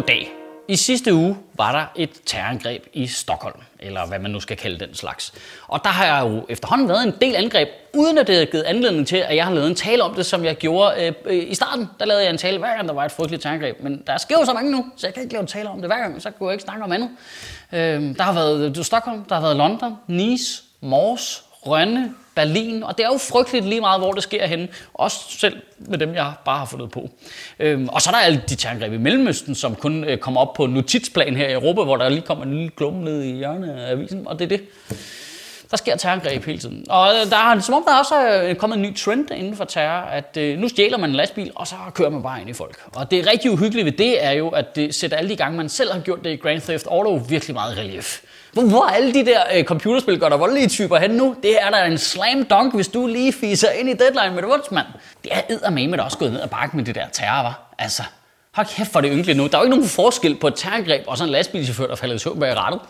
Goddag. I sidste uge var der et terrorangreb i Stockholm, eller hvad man nu skal kalde den slags. Og der har jeg jo efterhånden været en del angreb, uden at det har givet anledning til, at jeg har lavet en tale om det, som jeg gjorde øh, øh i starten. Der lavede jeg en tale hver gang, der var et frygteligt terrorangreb. Men der sker jo så mange nu, så jeg kan ikke lave en tale om det hver gang, så kunne jeg ikke snakke om andet. Øh, der har været øh, Stockholm, der har været London, Nice, Mors, Rønne, Berlin, og det er jo frygteligt lige meget, hvor det sker henne. Også selv med dem, jeg bare har fundet på. Øhm, og så er der alle de terrorangreb i Mellemøsten, som kun øh, kommer op på notitsplan her i Europa, hvor der lige kommer en lille klump ned i hjørnet af avisen, og det er det. Der sker terrorangreb hele tiden. Og øh, der er, som om der også er øh, kommet en ny trend inden for terror, at øh, nu stjæler man en lastbil, og så kører man bare ind i folk. Og det rigtig uhyggelige ved det er jo, at det sætter alle de gange, man selv har gjort det i Grand Theft Auto, virkelig meget relief. Hvor, hvor er alle de der øh, computerspil gør der voldelige typer hen nu? Det er der en slam dunk, hvis du lige fiser ind i deadline med det vunds, mand. Det er eddermame, der også gået ned ad bakke med det der terror, var. Altså, hold kæft for det ynkeligt nu. Der er jo ikke nogen forskel på et terrorangreb og sådan en lastbilchauffør, der falder i søvn bag rattet.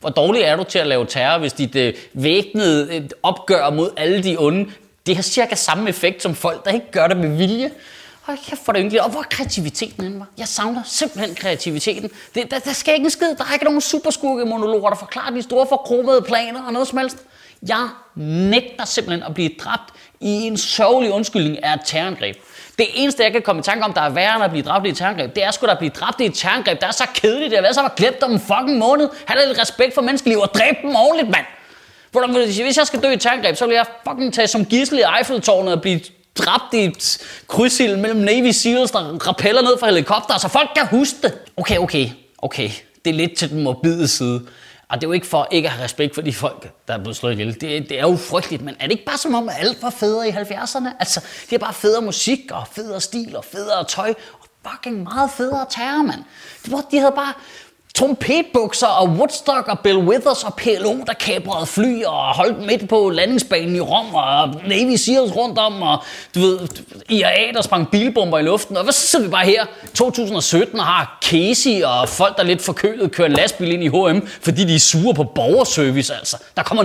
Hvor dårlig er du til at lave terror, hvis dit øh, væbnede øh, opgør mod alle de onde, det har cirka samme effekt som folk, der ikke gør det med vilje. Hold kæft for det ynkeligt. Og hvor er kreativiteten henne, var? Jeg savner simpelthen kreativiteten. Det, der, der skal ikke en skid. Der er ikke nogen superskurke monologer, der forklarer de store forkromede planer og noget som helst. Jeg nægter simpelthen at blive dræbt i en sørgelig undskyldning af et terrorangreb. Det eneste, jeg kan komme i tanke om, der er værre end at blive dræbt i et terrorangreb, det er sgu da at blive dræbt i et terrorangreb. Det er så kedeligt. Det har været så var glemt om en fucking måned. Han har lidt respekt for menneskeliv og dræbe dem ordentligt, mand. Hvis jeg skal dø i et terrorangreb, så vil jeg fucking tage som gissel i Eiffeltårnet og blive dræbt i et krydsild mellem Navy Seals, der rappeller ned fra helikopter, så folk kan huske det. Okay, okay, okay. Det er lidt til den morbide side. Og det er jo ikke for ikke at have respekt for de folk, der er blevet slået ihjel. Det, det er jo frygteligt, men er det ikke bare som om, at alt var federe i 70'erne? Altså, det er bare federe musik, og federe stil, og federe tøj, og fucking meget federe terror, mand. De havde bare trompetbukser og Woodstock og Bill Withers og PLO, der kabrede fly og holdt midt på landingsbanen i Rom og Navy Seals rundt om og du ved, IRA, der sprang bilbomber i luften. Og hvad så sidder vi bare her 2017 og har Casey og folk, der er lidt forkølet, kører lastbil ind i H&M, fordi de er sure på borgerservice altså. Der kommer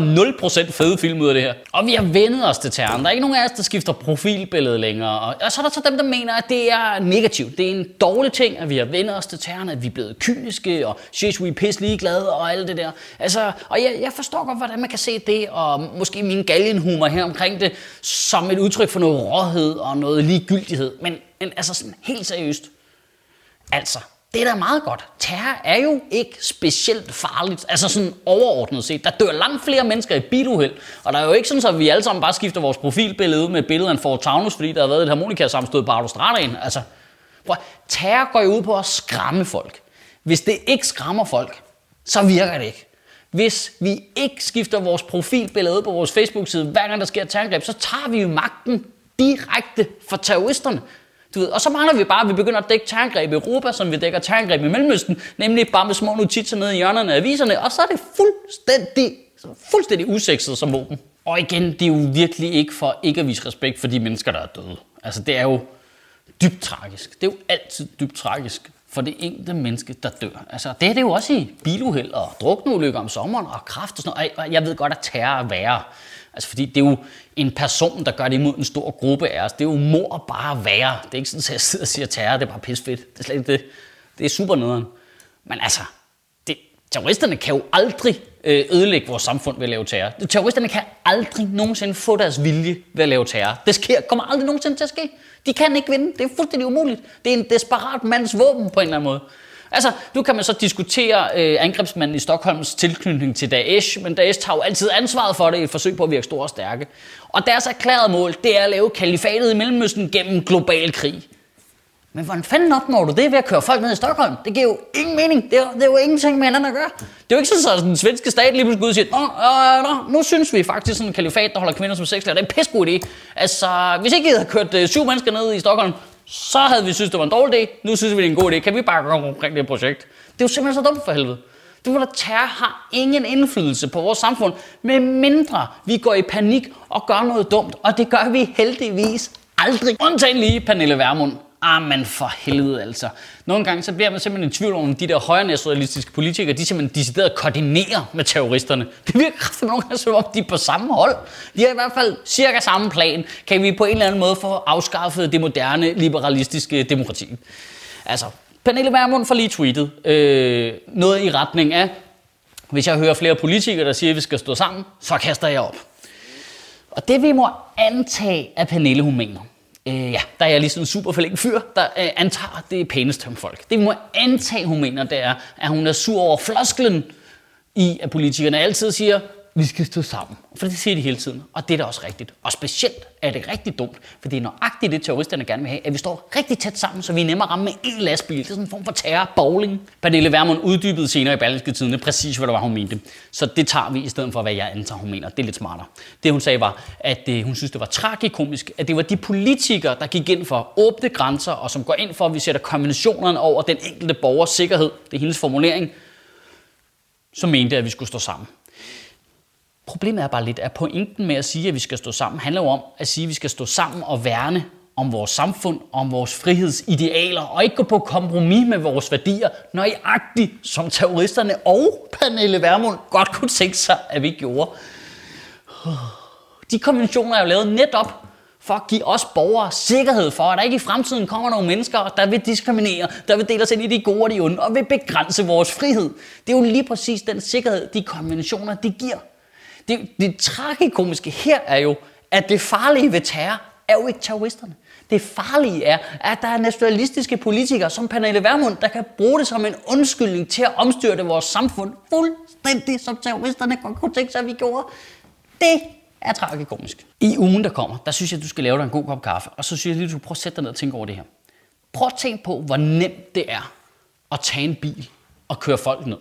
0% fede film ud af det her. Og vi har vendet os til terroren. Der er ikke nogen af os, der skifter profilbillede længere. Og så er der så dem, der mener, at det er negativt. Det er en dårlig ting, at vi har vendt os til terroren, at vi er blevet kyniske og og shit, we pisse ligeglade og alt det der. Altså, og jeg, jeg forstår godt, hvordan man kan se det, og måske min galgenhumor her omkring det, som et udtryk for noget råhed og noget ligegyldighed. Men, men altså sådan helt seriøst. Altså, det er da meget godt. Terror er jo ikke specielt farligt, altså sådan overordnet set. Der dør langt flere mennesker i biluheld, og der er jo ikke sådan, at vi alle sammen bare skifter vores profilbillede ud med billedet af en Ford Taunus, fordi der har været et harmonikasamstød på autostradaen. Altså, prøv, terror går jo ud på at skræmme folk. Hvis det ikke skræmmer folk, så virker det ikke. Hvis vi ikke skifter vores profilbillede på vores Facebook-side, hver gang der sker et terrorangreb, så tager vi jo magten direkte fra terroristerne. Du ved, og så mangler vi bare, at vi begynder at dække terrorangreb i Europa, som vi dækker terrorangreb i Mellemøsten, nemlig bare med små notitser nede i hjørnerne af aviserne, og så er det fuldstændig, fuldstændig usekset som våben. Og igen, det er jo virkelig ikke for ikke at vise respekt for de mennesker, der er døde. Altså, det er jo dybt tragisk. Det er jo altid dybt tragisk for det enkelte menneske, der dør. Altså, det er det jo også i biluheld og drukneulykker om sommeren og kraft og sådan noget. Jeg ved godt, at terror er værre. Altså, fordi det er jo en person, der gør det imod en stor gruppe af os. Det er jo mor bare værre. Det er ikke sådan, at jeg sidder og siger terror, det er bare pisfedt. Det er slet ikke det. Det er super nederen. Men altså, terroristerne kan jo aldrig øh, ødelægge vores samfund ved at lave terror. Terroristerne kan aldrig nogensinde få deres vilje ved at lave terror. Det sker, kommer aldrig nogensinde til at ske. De kan ikke vinde. Det er fuldstændig umuligt. Det er en desperat mands våben på en eller anden måde. Altså, nu kan man så diskutere øh, angrebsmanden i Stockholms tilknytning til Daesh, men Daesh tager jo altid ansvaret for det i et forsøg på at virke store og stærke. Og deres erklærede mål, det er at lave kalifatet i Mellemøsten gennem global krig. Men hvordan fanden opnår du det ved at køre folk ned i Stockholm? Det giver jo ingen mening. Det er, det er jo ingenting med hinanden at gøre. Det er jo ikke sådan, at den svenske stat lige pludselig går ud og siger, nå, øh, nå, nu synes vi faktisk sådan en kalifat, der holder kvinder som sexlærer. Det er en pissegod idé. Altså, hvis ikke I havde kørt øh, syv mennesker ned i Stockholm, så havde vi synes det var en dårlig idé. Nu synes vi, det er en god idé. Kan vi bare gå omkring det projekt? Det er jo simpelthen så dumt for helvede. Du var, at terror har ingen indflydelse på vores samfund, med mindre vi går i panik og gør noget dumt. Og det gør vi heldigvis aldrig. Undtagen lige Pernille Vermund. Ah, for helvede altså. Nogle gange så bliver man simpelthen i tvivl om, de der højre nationalistiske politikere, de simpelthen decideret koordinerer med terroristerne. Det virker kraftigt nogle altså, gange som om, de er på samme hold. De har i hvert fald cirka samme plan. Kan vi på en eller anden måde få afskaffet det moderne liberalistiske demokrati? Altså, Pernille Vermund får lige tweetet øh, noget i retning af, hvis jeg hører flere politikere, der siger, at vi skal stå sammen, så kaster jeg op. Og det vi må antage, at Pernille hun mener, øh, ja, der er jeg lige sådan en super forlængt fyr, der øh, antager det pæneste om folk. Det vi må antage, hun mener, det er, at hun er sur over flosklen i, at politikerne altid siger, vi skal stå sammen. For det siger de hele tiden, og det er da også rigtigt. Og specielt er det rigtig dumt, for det er nøjagtigt det, terroristerne gerne vil have, at vi står rigtig tæt sammen, så vi er nemmere at ramme med en lastbil. Det er sådan en form for terror, bowling. Pernille Vermund uddybede senere i Berlingske Tidene præcis, hvad der var, hun mente. Så det tager vi i stedet for, hvad jeg antager, hun mener. Det er lidt smartere. Det hun sagde var, at øh, hun synes, det var tragikomisk, at det var de politikere, der gik ind for åbne grænser, og som går ind for, at vi sætter konventionerne over den enkelte borgers sikkerhed. Det er hendes formulering som mente, at vi skulle stå sammen. Problemet er bare lidt, at pointen med at sige, at vi skal stå sammen, handler jo om at sige, at vi skal stå sammen og værne om vores samfund, om vores frihedsidealer, og ikke gå på kompromis med vores værdier, nøjagtigt som terroristerne og Pernille Vermund godt kunne tænke sig, at vi gjorde. De konventioner er jo lavet netop for at give os borgere sikkerhed for, at der ikke i fremtiden kommer nogle mennesker, der vil diskriminere, der vil dele os ind i de gode og de onde, og vil begrænse vores frihed. Det er jo lige præcis den sikkerhed, de konventioner, de giver. Det, det tragikomiske her er jo, at det farlige ved terror er jo ikke terroristerne. Det farlige er, at der er nationalistiske politikere som Pernille Vermund, der kan bruge det som en undskyldning til at omstyrte vores samfund fuldstændig, som terroristerne godt kunne tænke sig, at vi gjorde. Det er tragikomisk. I ugen, der kommer, der synes jeg, at du skal lave dig en god kop kaffe, og så synes jeg lige, at du prøver at sætte dig ned og tænke over det her. Prøv at tænke på, hvor nemt det er at tage en bil og køre folk ned.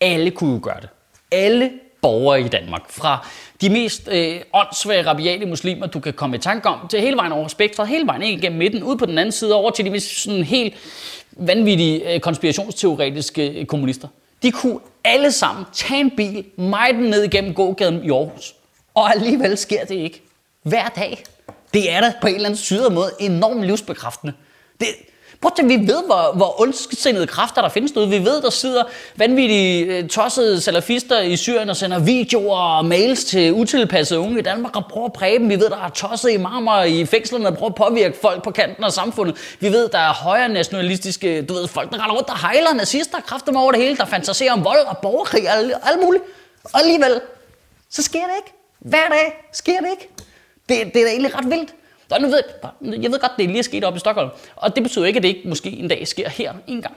Alle kunne jo gøre det. Alle borgere i Danmark. Fra de mest øh, åndssvage, rabiate muslimer, du kan komme i tanke om, til hele vejen over spektret, hele vejen ikke igennem midten, ud på den anden side over til de mest sådan helt vanvittige øh, konspirationsteoretiske øh, kommunister. De kunne alle sammen tage en bil, mig den ned igennem gågaden i Aarhus. Og alligevel sker det ikke. Hver dag. Det er da på en eller anden syder måde enormt livsbekræftende. Det, Prøv at tænke, vi ved, hvor, hvor ondsindede kræfter der findes derude. Vi ved, der sidder vanvittige øh, tossede salafister i Syrien og sender videoer og mails til utilpassede unge i Danmark og prøver at præge dem. Vi ved, der er tossede imamer i fængslerne og prøver at påvirke folk på kanten af samfundet. Vi ved, der er højre nationalistiske, du ved, folk, der render rundt, der hejler nazister, kræfter over det hele, der fantaserer om vold og borgerkrig og alt muligt. Og alligevel, så sker det ikke. Hver dag sker det ikke. Det, det er da egentlig ret vildt. Der, nu ved, jeg ved godt, det er lige sket op i Stockholm. Og det betyder ikke, at det ikke måske en dag sker her en gang.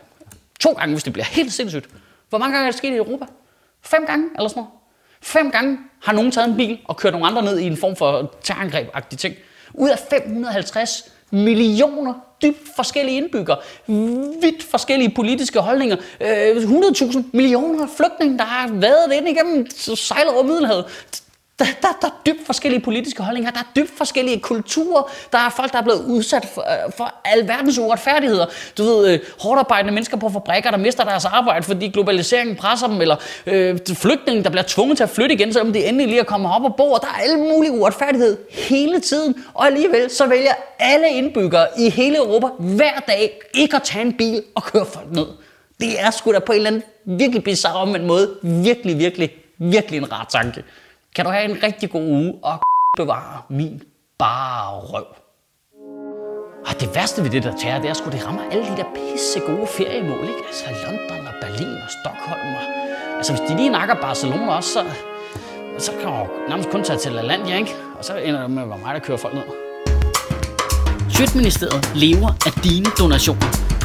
To gange, hvis det bliver helt sindssygt. Hvor mange gange er det sket i Europa? Fem gange eller sådan noget. Fem gange har nogen taget en bil og kørt nogle andre ned i en form for terrorangreb ting. Ud af 550 millioner dybt forskellige indbyggere, vidt forskellige politiske holdninger, øh, 100.000 millioner flygtninge, der har været ind igennem sejlet over Middelhavet. Der, der, der er dybt forskellige politiske holdninger, der er dybt forskellige kulturer, der er folk, der er blevet udsat for, øh, for alverdens uretfærdigheder. Du ved, øh, hårdt arbejdende mennesker på fabrikker, der mister deres arbejde, fordi globaliseringen presser dem, eller øh, flygtninge, der bliver tvunget til at flytte igen, selvom de endelig lige er kommet op og bor. Der er alle mulige uretfærdighed hele tiden, og alligevel så vælger alle indbyggere i hele Europa hver dag ikke at tage en bil og køre folk ned. Det er sgu da på en eller anden virkelig bizarre omvendt måde virkelig, virkelig, virkelig en rar tanke. Kan du have en rigtig god uge og bevare min bare røv. Og det værste ved det der tager, det er sgu, det rammer alle de der pisse gode feriemål, ikke? Altså London og Berlin og Stockholm og... Altså hvis de lige nakker Barcelona også, så, så kan man jo nærmest kun tage til Lalandia, ikke? Og så ender det med at være mig, der kører folk ned. Sjøtministeriet lever af dine donationer.